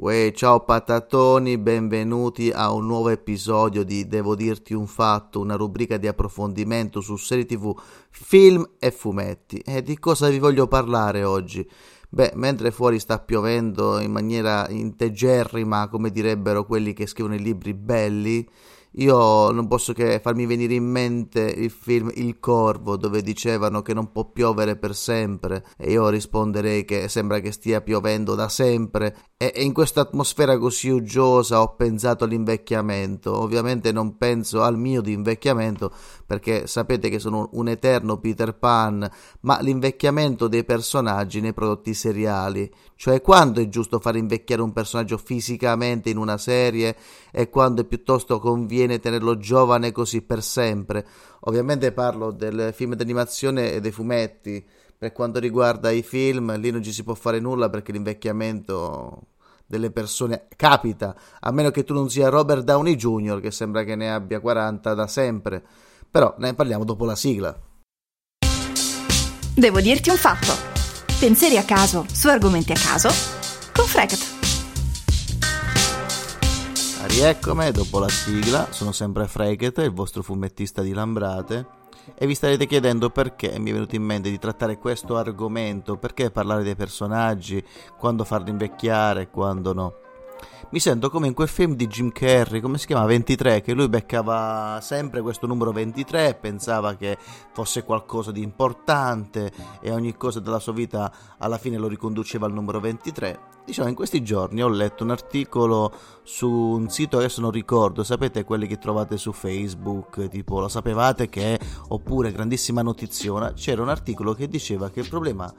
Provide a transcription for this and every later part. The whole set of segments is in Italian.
Uè, ciao patatoni, benvenuti a un nuovo episodio di Devo dirti un fatto, una rubrica di approfondimento su serie tv, film e fumetti. E di cosa vi voglio parlare oggi? Beh, mentre fuori sta piovendo in maniera integerrima, come direbbero quelli che scrivono i libri belli, io non posso che farmi venire in mente il film Il Corvo dove dicevano che non può piovere per sempre e io risponderei che sembra che stia piovendo da sempre e in questa atmosfera così uggiosa ho pensato all'invecchiamento. Ovviamente non penso al mio di invecchiamento perché sapete che sono un eterno Peter Pan, ma l'invecchiamento dei personaggi nei prodotti seriali, cioè quando è giusto far invecchiare un personaggio fisicamente in una serie e quando piuttosto conviene tenerlo giovane così per sempre. Ovviamente parlo del film d'animazione e dei fumetti per quanto riguarda i film, lì non ci si può fare nulla perché l'invecchiamento delle persone capita, a meno che tu non sia Robert Downey Jr., che sembra che ne abbia 40 da sempre. Però ne parliamo dopo la sigla. Devo dirti un fatto. Pensieri a caso su argomenti a caso con Fregat. Rieccomi dopo la sigla, sono sempre Fregat, il vostro fumettista di Lambrate e vi starete chiedendo perché mi è venuto in mente di trattare questo argomento, perché parlare dei personaggi, quando farli invecchiare, quando no. Mi sento come in quel film di Jim Carrey, come si chiama? 23, che lui beccava sempre questo numero 23 e pensava che fosse qualcosa di importante e ogni cosa della sua vita alla fine lo riconduceva al numero 23 Diciamo, in questi giorni ho letto un articolo su un sito, adesso non ricordo, sapete quelli che trovate su Facebook, tipo lo sapevate che, oppure grandissima notiziona, c'era un articolo che diceva che il problema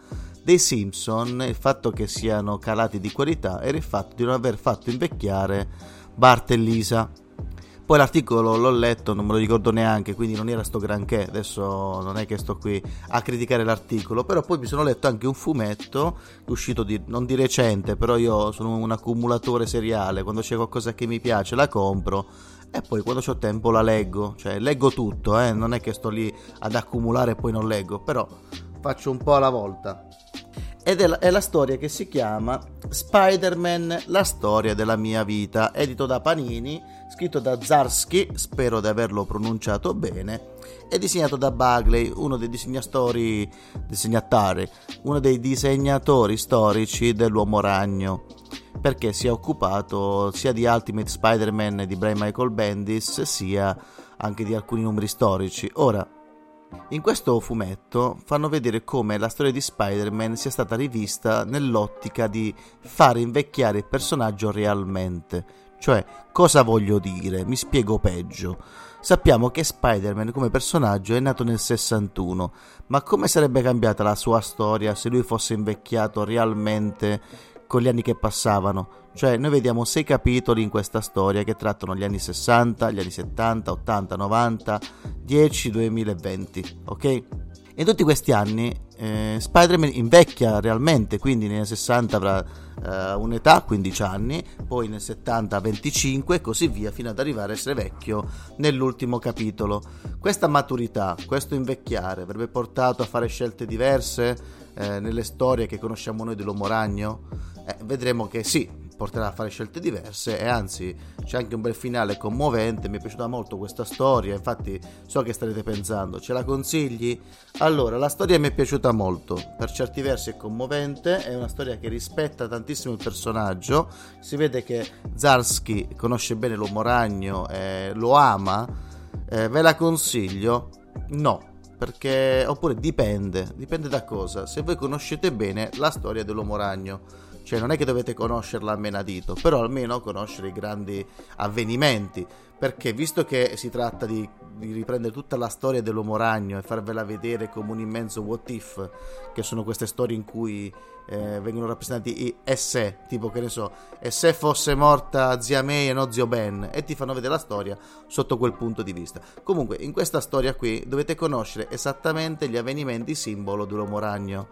dei Simpson, il fatto che siano calati di qualità, era il fatto di non aver fatto invecchiare Bart e Lisa poi l'articolo l'ho letto, non me lo ricordo neanche, quindi non era sto granché. Adesso non è che sto qui a criticare l'articolo, però poi mi sono letto anche un fumetto uscito di, non di recente, però io sono un accumulatore seriale, quando c'è qualcosa che mi piace la compro e poi quando ho tempo la leggo, cioè leggo tutto, eh? non è che sto lì ad accumulare e poi non leggo, però faccio un po' alla volta ed è la, è la, storia che si chiama Spider-Man, la storia della mia vita, edito da Panini, scritto da Zarsky, spero di averlo pronunciato bene, e disegnato da Bagley, uno dei disegnatori, uno dei disegnatori storici dell'Uomo Ragno, perché si è occupato sia di Ultimate Spider-Man di Brian Michael Bendis, sia anche di alcuni numeri storici. Ora, in questo fumetto fanno vedere come la storia di Spider-Man sia stata rivista nell'ottica di far invecchiare il personaggio realmente. Cioè, cosa voglio dire? Mi spiego peggio. Sappiamo che Spider-Man come personaggio è nato nel 61, ma come sarebbe cambiata la sua storia se lui fosse invecchiato realmente con gli anni che passavano? Cioè, noi vediamo sei capitoli in questa storia che trattano gli anni 60, gli anni 70, 80, 90, 10, 2020, ok? In tutti questi anni eh, Spider-Man invecchia realmente, quindi nel 60 avrà eh, un'età, 15 anni, poi nel 70 25 e così via, fino ad arrivare a essere vecchio nell'ultimo capitolo. Questa maturità, questo invecchiare avrebbe portato a fare scelte diverse eh, nelle storie che conosciamo noi dell'uomo ragno? Eh, vedremo che sì, porterà a fare scelte diverse e anzi c'è anche un bel finale commovente, mi è piaciuta molto questa storia, infatti so che starete pensando, ce la consigli? Allora, la storia mi è piaciuta molto, per certi versi è commovente, è una storia che rispetta tantissimo il personaggio, si vede che Zarsky conosce bene l'uomo ragno, e lo ama, eh, ve la consiglio? No, perché oppure dipende, dipende da cosa. Se voi conoscete bene la storia dell'uomo ragno, cioè non è che dovete conoscerla a menadito, però almeno conoscere i grandi avvenimenti, perché visto che si tratta di, di, riprendere tutta la storia dell'uomo ragno e farvela vedere come un immenso what if, che sono queste storie in cui eh, vengono rappresentati i se, tipo che ne so, e se fosse morta zia May e non zio Ben, e ti fanno vedere la storia sotto quel punto di vista. Comunque, in questa storia qui dovete conoscere esattamente gli avvenimenti simbolo dell'uomo ragno,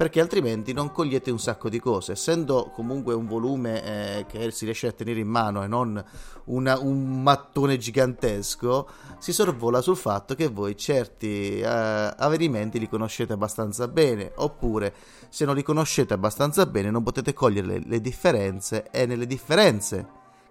perché altrimenti non cogliete un sacco di cose. Essendo comunque un volume eh, che si riesce a tenere in mano e non una, un mattone gigantesco, si sorvola sul fatto che voi certi eh, avvenimenti li conoscete abbastanza bene, oppure se non li conoscete abbastanza bene non potete cogliere le, le differenze e nelle differenze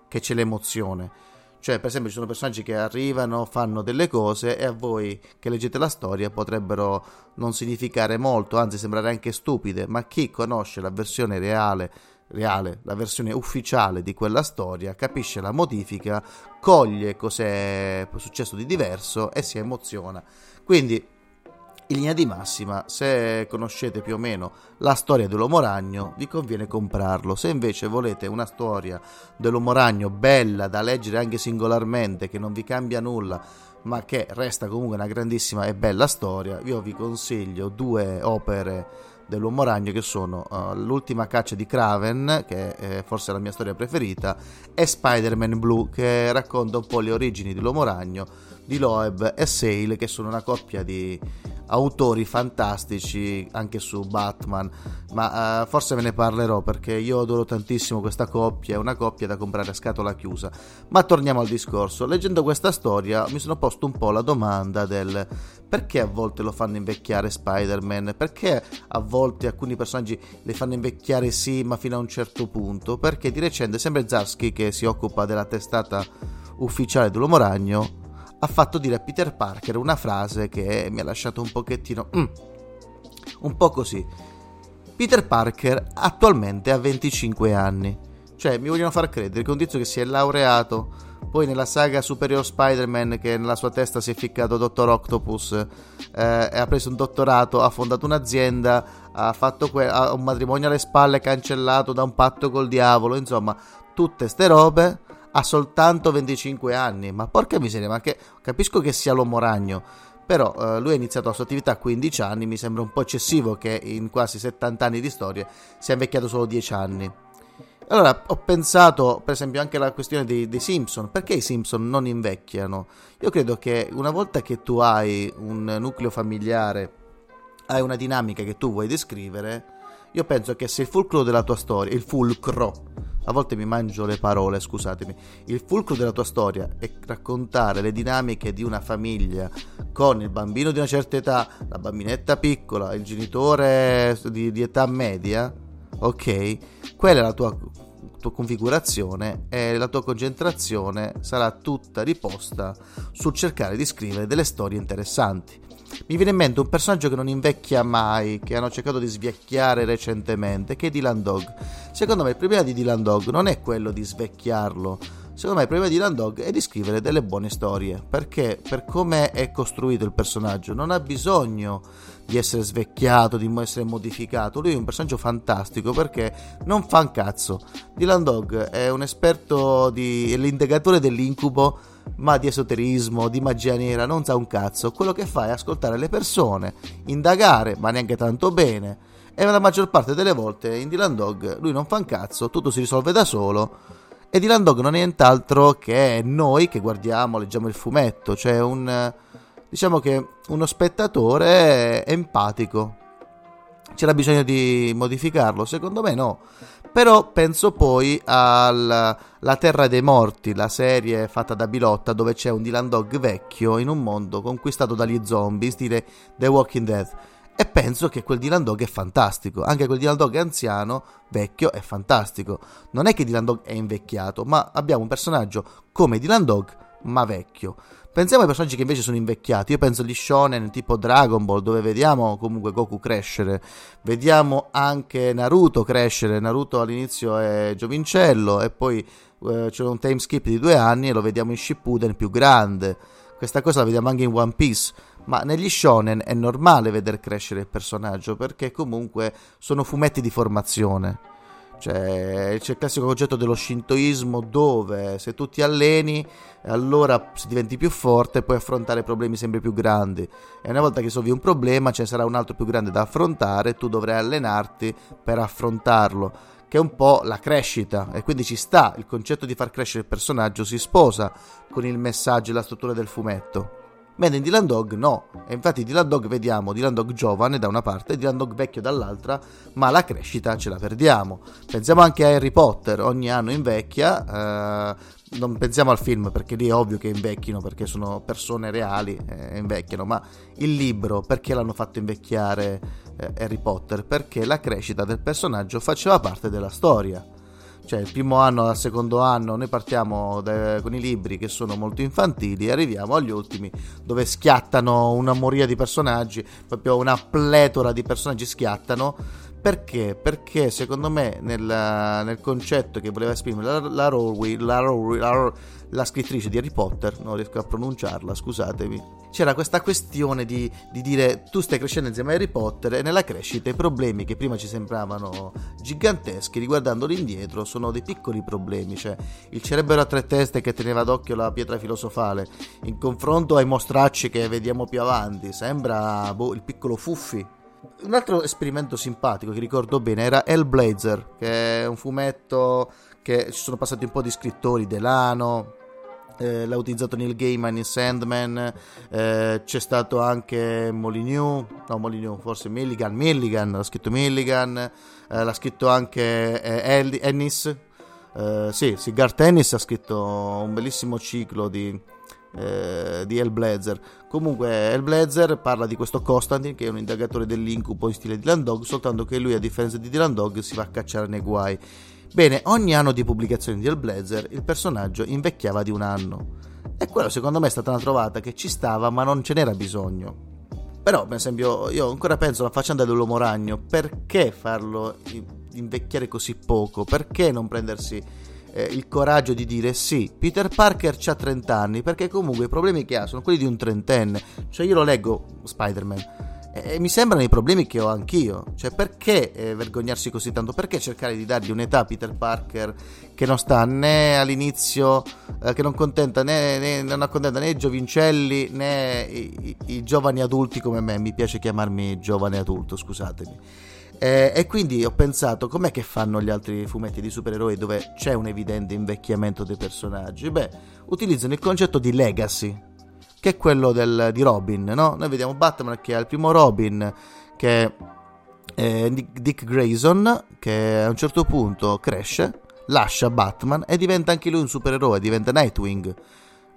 che c'è l'emozione. Cioè, per esempio, ci sono personaggi che arrivano, fanno delle cose e a voi che leggete la storia potrebbero non significare molto, anzi sembrare anche stupide, ma chi conosce la versione reale, reale, la versione ufficiale di quella storia, capisce la modifica, coglie cos'è successo di diverso e si emoziona. Quindi in linea di massima, se conoscete più o meno la storia dell'uomo ragno, vi conviene comprarlo. Se invece volete una storia dell'uomo ragno bella da leggere anche singolarmente, che non vi cambia nulla, ma che resta comunque una grandissima e bella storia, io vi consiglio due opere dell'uomo ragno che sono uh, L'ultima caccia di Craven, che è forse la mia storia preferita, e Spider-Man Blue, che racconta un po' le origini dell'uomo ragno di Loeb e Sale, che sono una coppia di autori fantastici anche su Batman, ma uh, forse ve ne parlerò perché io adoro tantissimo questa coppia, è una coppia da comprare a scatola chiusa. Ma torniamo al discorso, leggendo questa storia mi sono posto un po' la domanda del perché a volte lo fanno invecchiare Spider-Man, perché a volte alcuni personaggi le fanno invecchiare sì, ma fino a un certo punto, perché di recente sempre Zarsky che si occupa della testata ufficiale dell'Uomo Ragno ha fatto dire a Peter Parker una frase che mi ha lasciato un pochettino... Mm, un po' così. Peter Parker attualmente ha 25 anni. Cioè, mi vogliono far credere che un tizio che si è laureato, poi nella saga Superior Spider-Man, che nella sua testa si è ficcato Dottor Octopus, eh, ha preso un dottorato, ha fondato un'azienda, ha fatto que- ha un matrimonio alle spalle cancellato da un patto col diavolo, insomma, tutte ste robe ha soltanto 25 anni, ma porca miseria, ma che capisco che sia l'uomo ragno, però eh, lui ha iniziato la sua attività a 15 anni, mi sembra un po' eccessivo che in quasi 70 anni di storia sia invecchiato solo 10 anni. Allora ho pensato per esempio anche alla questione dei, dei, Simpson, perché i Simpson non invecchiano? Io credo che una volta che tu hai un nucleo familiare, hai una dinamica che tu vuoi descrivere, io penso che se il fulcro della tua storia, il fulcro, a volte mi mangio le parole, scusatemi, il fulcro della tua storia è raccontare le dinamiche di una famiglia con il bambino di una certa età, la bambinetta piccola, il genitore di, di età media, ok? Quella è la tua tua configurazione e la tua concentrazione sarà tutta riposta sul cercare di scrivere delle storie interessanti. Mi viene in mente un personaggio che non invecchia mai, che hanno cercato di svecchiare recentemente, che è Dylan Dog. Secondo me il problema di Dylan Dog non è quello di svecchiarlo, secondo me il problema di Dylan Dog è di scrivere delle buone storie, perché per come è costruito il personaggio non ha bisogno di essere svecchiato, di essere modificato. Lui è un personaggio fantastico perché non fa un cazzo. Dylan Dog è un esperto di... è l'integatore dell'incubo ma di esoterismo, di magia nera, non sa un cazzo. Quello che fa è ascoltare le persone, indagare, ma neanche tanto bene. E la maggior parte delle volte in Dylan Dog lui non fa un cazzo, tutto si risolve da solo. E Dylan Dog non è nient'altro che noi che guardiamo, leggiamo il fumetto, cioè un diciamo che uno spettatore empatico. C'era bisogno di modificarlo? Secondo me no. Però penso poi alla Terra dei Morti, la serie fatta da Bilotta dove c'è un Dylan Dog vecchio in un mondo conquistato dagli zombie, stile The Walking Dead. E penso che quel Dylan Dog è fantastico. Anche quel Dylan Dog anziano, vecchio, è fantastico. Non è che Dylan Dog è invecchiato, ma abbiamo un personaggio come Dylan Dog, ma vecchio. Pensiamo ai personaggi che invece sono invecchiati. Io penso agli shonen tipo Dragon Ball, dove vediamo comunque Goku crescere. Vediamo anche Naruto crescere. Naruto all'inizio è giovincello e poi eh, c'è un time skip di due anni e lo vediamo in Shippuden più grande. Questa cosa la vediamo anche in One Piece. Ma negli shonen è normale vedere crescere il personaggio perché comunque sono fumetti di formazione. Cioè, c'è il classico concetto dello shintoismo dove se tu ti alleni, allora diventi più forte e puoi affrontare problemi sempre più grandi. E una volta che risolvi un problema, ce ne sarà un altro più grande da affrontare, tu dovrai allenarti per affrontarlo. Che è un po' la crescita, e quindi ci sta il concetto di far crescere il personaggio, si sposa con il messaggio e la struttura del fumetto. Mentre in Dylan Dog no, e infatti Dylan Dog vediamo Dylan Dog giovane da una parte e Dylan Dog vecchio dall'altra, ma la crescita ce la perdiamo. Pensiamo anche a Harry Potter, ogni anno invecchia, eh, non pensiamo al film perché lì è ovvio che invecchino perché sono persone reali e eh, invecchiano, ma il libro perché l'hanno fatto invecchiare eh, Harry Potter? Perché la crescita del personaggio faceva parte della storia cioè il primo anno al secondo anno noi partiamo da, con i libri che sono molto infantili e arriviamo agli ultimi dove schiattano una moria di personaggi, proprio una pletora di personaggi schiattano. Perché? Perché secondo me nel, nel concetto che voleva esprimere la, la, Rowley, la, Rowley, la, la scrittrice di Harry Potter, non riesco a pronunciarla, scusatemi, c'era questa questione di, di, dire tu stai crescendo insieme a Harry Potter e nella crescita i problemi che prima ci sembravano giganteschi riguardandoli indietro sono dei piccoli problemi, cioè il cerebro a tre teste che teneva d'occhio la pietra filosofale in confronto ai mostracci che vediamo più avanti, sembra boh, il piccolo Fuffi. Un altro esperimento simpatico che ricordo bene era Hellblazer, che è un fumetto che ci sono passati un po' di scrittori, Delano, eh, l'ha utilizzato Neil Gaiman in Sandman, eh, c'è stato anche Molyneux, no Molyneux, forse Milligan, Milligan, l'ha scritto Milligan, eh, l'ha scritto anche eh, Ennis, eh, sì, sì, Garth Ennis ha scritto un bellissimo ciclo di, eh, di Hellblazer. Comunque Hellblazer parla di questo Constantine che è un indagatore dell'incubo in stile Dylan Dog, soltanto che lui a differenza di Dylan Dog si va a cacciare nei guai Bene, ogni anno di pubblicazione di Hellblazer il personaggio invecchiava di un anno. E quello secondo me è stata una trovata che ci stava, ma non ce n'era bisogno. Però, per esempio, io ancora penso alla faccenda dell'uomo ragno, perché farlo invecchiare così poco? Perché non prendersi eh, il coraggio di dire sì, Peter Parker ha 30 anni, perché comunque i problemi che ha sono quelli di un trentenne. Cioè io lo leggo Spider-Man e mi sembrano i problemi che ho anch'io. Cioè, perché eh, vergognarsi così tanto? Perché cercare di dargli un'età a Peter Parker che non sta né all'inizio, eh, che non, contenta né, né, non accontenta né i giovincelli né i, i, i, giovani adulti come me. Mi piace chiamarmi giovane adulto, scusatemi. Eh, e quindi ho pensato, com'è che fanno gli altri fumetti di supereroi dove c'è un evidente invecchiamento dei personaggi? Beh, utilizzano il concetto di legacy che è quello del, di Robin, no? Noi vediamo Batman che ha il primo Robin, che è Dick Grayson, che a un certo punto cresce, lascia Batman e diventa anche lui un supereroe, diventa Nightwing.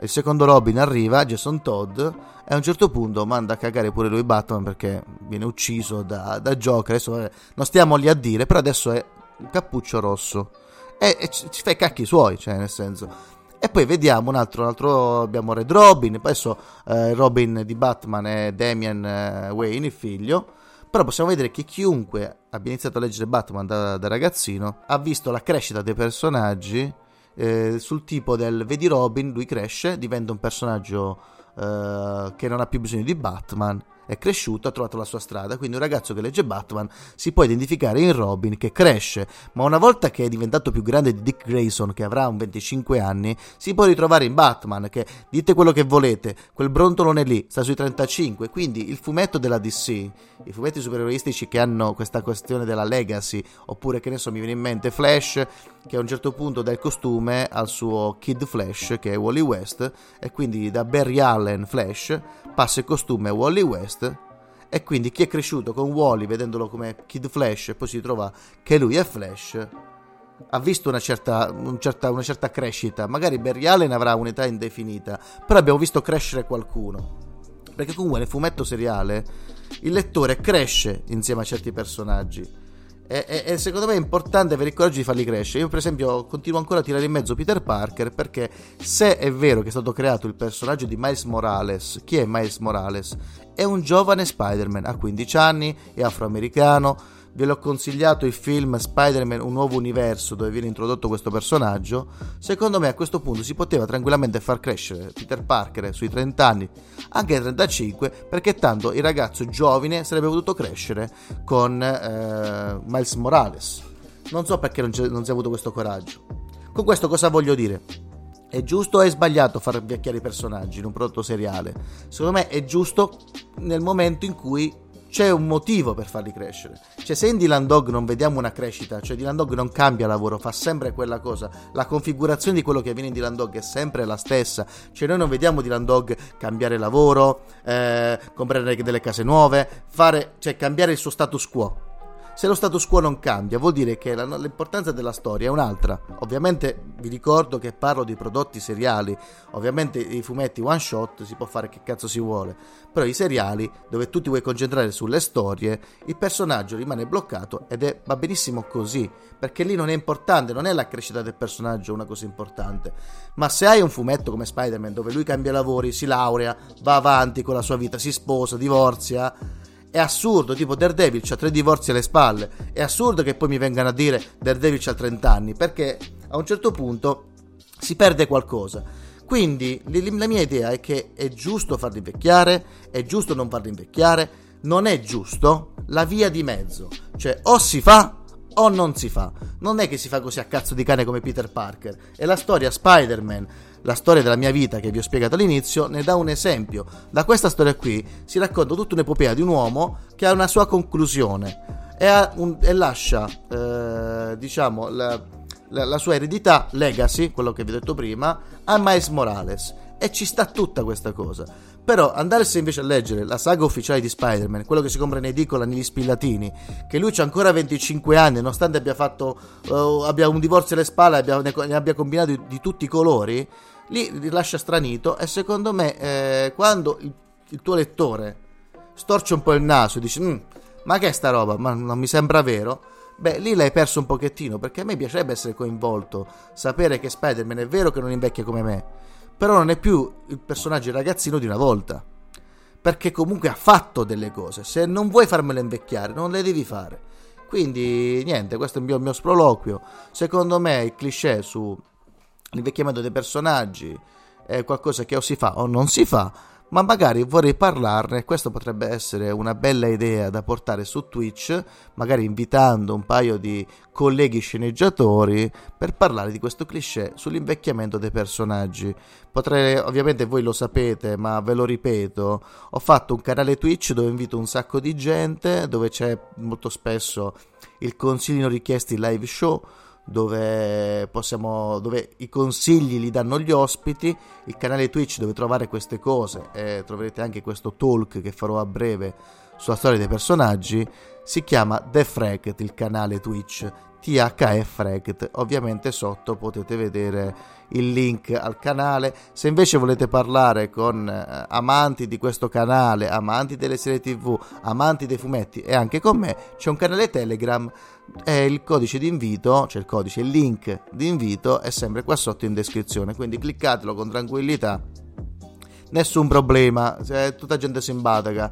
Il secondo Robin arriva, Jason Todd, e a un certo punto manda a cagare pure lui Batman perché viene ucciso da, da Joker. Adesso non stiamo lì a dire, però adesso è un cappuccio rosso. E, e ci fa i cacchi suoi, cioè nel senso e poi vediamo un altro, un altro abbiamo Red Robin, adesso eh, Robin di Batman è Damian eh, Wayne, il figlio. Però possiamo vedere che chiunque abbia iniziato a leggere Batman da, da ragazzino ha visto la crescita dei personaggi eh, sul tipo del vedi Robin, lui cresce, diventa un personaggio eh, che non ha più bisogno di Batman è cresciuto, ha trovato la sua strada, quindi un ragazzo che legge Batman si può identificare in Robin che cresce, ma una volta che è diventato più grande di Dick Grayson che avrà un 25 anni, si può ritrovare in Batman che dite quello che volete, quel brontolone lì sta sui 35, quindi il fumetto della DC, i fumetti supereroistici che hanno questa questione della legacy, oppure che ne so, mi viene in mente Flash che a un certo punto dà il costume al suo Kid Flash che è Wally West e quindi da Barry Allen Flash passa il costume a Wally West e quindi chi è cresciuto con Wally vedendolo come Kid Flash e poi si trova che lui è Flash ha visto una certa, un certa, una certa crescita magari Barry Allen avrà un'età indefinita però abbiamo visto crescere qualcuno perché comunque nel fumetto seriale il lettore cresce insieme a certi personaggi e, e, e, secondo me è importante avere il coraggio di farli crescere. Io, per esempio, continuo ancora a tirare in mezzo Peter Parker perché se è vero che è stato creato il personaggio di Miles Morales, chi è Miles Morales? È un giovane Spider-Man, ha 15 anni, è afroamericano ve l'ho consigliato il film Spider-Man Un nuovo universo dove viene introdotto questo personaggio, secondo me a questo punto si poteva tranquillamente far crescere Peter Parker sui 30 anni, anche ai 35, perché tanto il ragazzo giovane sarebbe potuto crescere con eh, Miles Morales. Non so perché non si è avuto questo coraggio. Con questo cosa voglio dire? È giusto o è sbagliato far invecchiare i personaggi in un prodotto seriale? Secondo me è giusto nel momento in cui c'è un motivo per farli crescere. Cioè, se in Dylan Dog non vediamo una crescita, cioè Dylan Dog non cambia lavoro, fa sempre quella cosa, la configurazione di quello che avviene in Dylan Dog è sempre la stessa. Cioè, noi non vediamo Dylan Dog cambiare lavoro, eh, comprare delle case nuove, fare, cioè cambiare il suo status quo se lo status quo non cambia, vuol dire che la, l'importanza della storia è un'altra. Ovviamente vi ricordo che parlo di prodotti seriali, ovviamente i fumetti one shot si può fare che cazzo si vuole, però i seriali dove tu ti vuoi concentrare sulle storie, il personaggio rimane bloccato ed è, va benissimo così, perché lì non è importante, non è la crescita del personaggio una cosa importante, ma se hai un fumetto come Spider-Man dove lui cambia lavori, si laurea, va avanti con la sua vita, si sposa, divorzia, è assurdo, tipo Daredevil ha tre divorzi alle spalle. È assurdo che poi mi vengano a dire Daredevil ha 30 anni, perché a un certo punto si perde qualcosa. Quindi la mia idea è che è giusto farli invecchiare, è giusto non farli invecchiare, non è giusto la via di mezzo. Cioè o si fa o non si fa. Non è che si fa così a cazzo di cane come Peter Parker. E la storia Spider-Man la storia della mia vita che vi ho spiegato all'inizio ne dà un esempio. Da questa storia qui si racconta tutta un'epopea di un uomo che ha una sua conclusione e, un, e lascia, eh, diciamo, la, la, la, sua eredità, legacy, quello che vi ho detto prima, a Miles Morales. E ci sta tutta questa cosa. Però andarsi invece a leggere la saga ufficiale di Spider-Man, quello che si compra in edicola negli spillatini, che lui c'ha ancora 25 anni, nonostante abbia fatto uh, abbia un divorzio alle spalle, abbia, ne, abbia combinato di, di tutti i colori, lì lascia stranito e secondo me eh, quando il, il, tuo lettore storce un po' il naso e dice mm, ma che è sta roba, ma non mi sembra vero, beh lì l'hai perso un pochettino perché a me piacerebbe essere coinvolto, sapere che Spider-Man è vero che non invecchia come me, però non è più il personaggio ragazzino di una volta. Perché comunque ha fatto delle cose. Se non vuoi farmelo invecchiare, non le devi fare. Quindi, niente, questo è il mio, il mio sproloquio. Secondo me il cliché su l'invecchiamento dei personaggi è qualcosa che o si fa o non si fa, ma magari vorrei parlarne, questo potrebbe essere una bella idea da portare su Twitch, magari invitando un paio di colleghi sceneggiatori per parlare di questo cliché sull'invecchiamento dei personaggi. Potrei, ovviamente voi lo sapete, ma ve lo ripeto, ho fatto un canale Twitch dove invito un sacco di gente, dove c'è molto spesso il consiglio richiesti live show dove, possiamo, dove i consigli li danno gli ospiti, il canale Twitch dove trovare queste cose e troverete anche questo talk che farò a breve sulla storia dei personaggi, si chiama The Fracket, il canale Twitch, THE Fracket. Ovviamente sotto potete vedere il link al canale. Se invece volete parlare con eh, amanti di questo canale, amanti delle serie TV, amanti dei fumetti e anche con me, c'è un canale Telegram e il codice di invito, cioè il codice, il link di invito è sempre qua sotto in descrizione, quindi cliccatelo con tranquillità. Nessun problema, è tutta gente simpatica.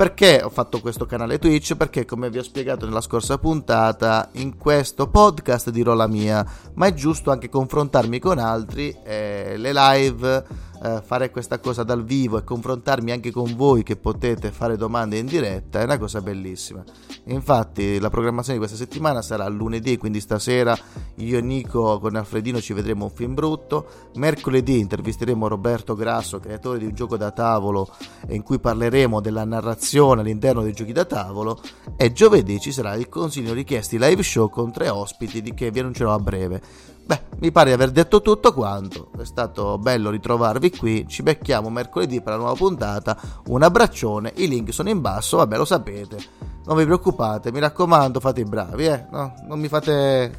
Perché ho fatto questo canale Twitch? Perché come vi ho spiegato nella scorsa puntata, in questo podcast dirò la mia, ma è giusto anche confrontarmi con altri, eh, le live, eh, fare questa cosa dal vivo e confrontarmi anche con voi che potete fare domande in diretta è una cosa bellissima. Infatti la programmazione di questa settimana sarà lunedì, quindi stasera io e Nico con Alfredino ci vedremo un film brutto, mercoledì intervisteremo Roberto Grasso, creatore di un gioco da tavolo in cui parleremo della narrazione all'interno dei giochi da tavolo e giovedì ci sarà il consiglio richiesti live show con tre ospiti di che vi annuncerò a breve. Beh, mi pare di aver detto tutto quanto, è stato bello ritrovarvi qui, ci becchiamo mercoledì per la nuova puntata, un abbraccione, i link sono in basso, vabbè lo sapete, non vi preoccupate, mi raccomando fate i bravi, eh, no, non mi fate,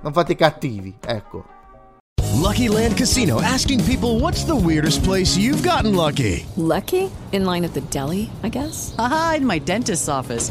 non fate i cattivi, ecco. Lucky Land Casino asking people what's the weirdest place you've gotten lucky? Lucky? In line at the deli, I guess? Aha, in my dentist's office.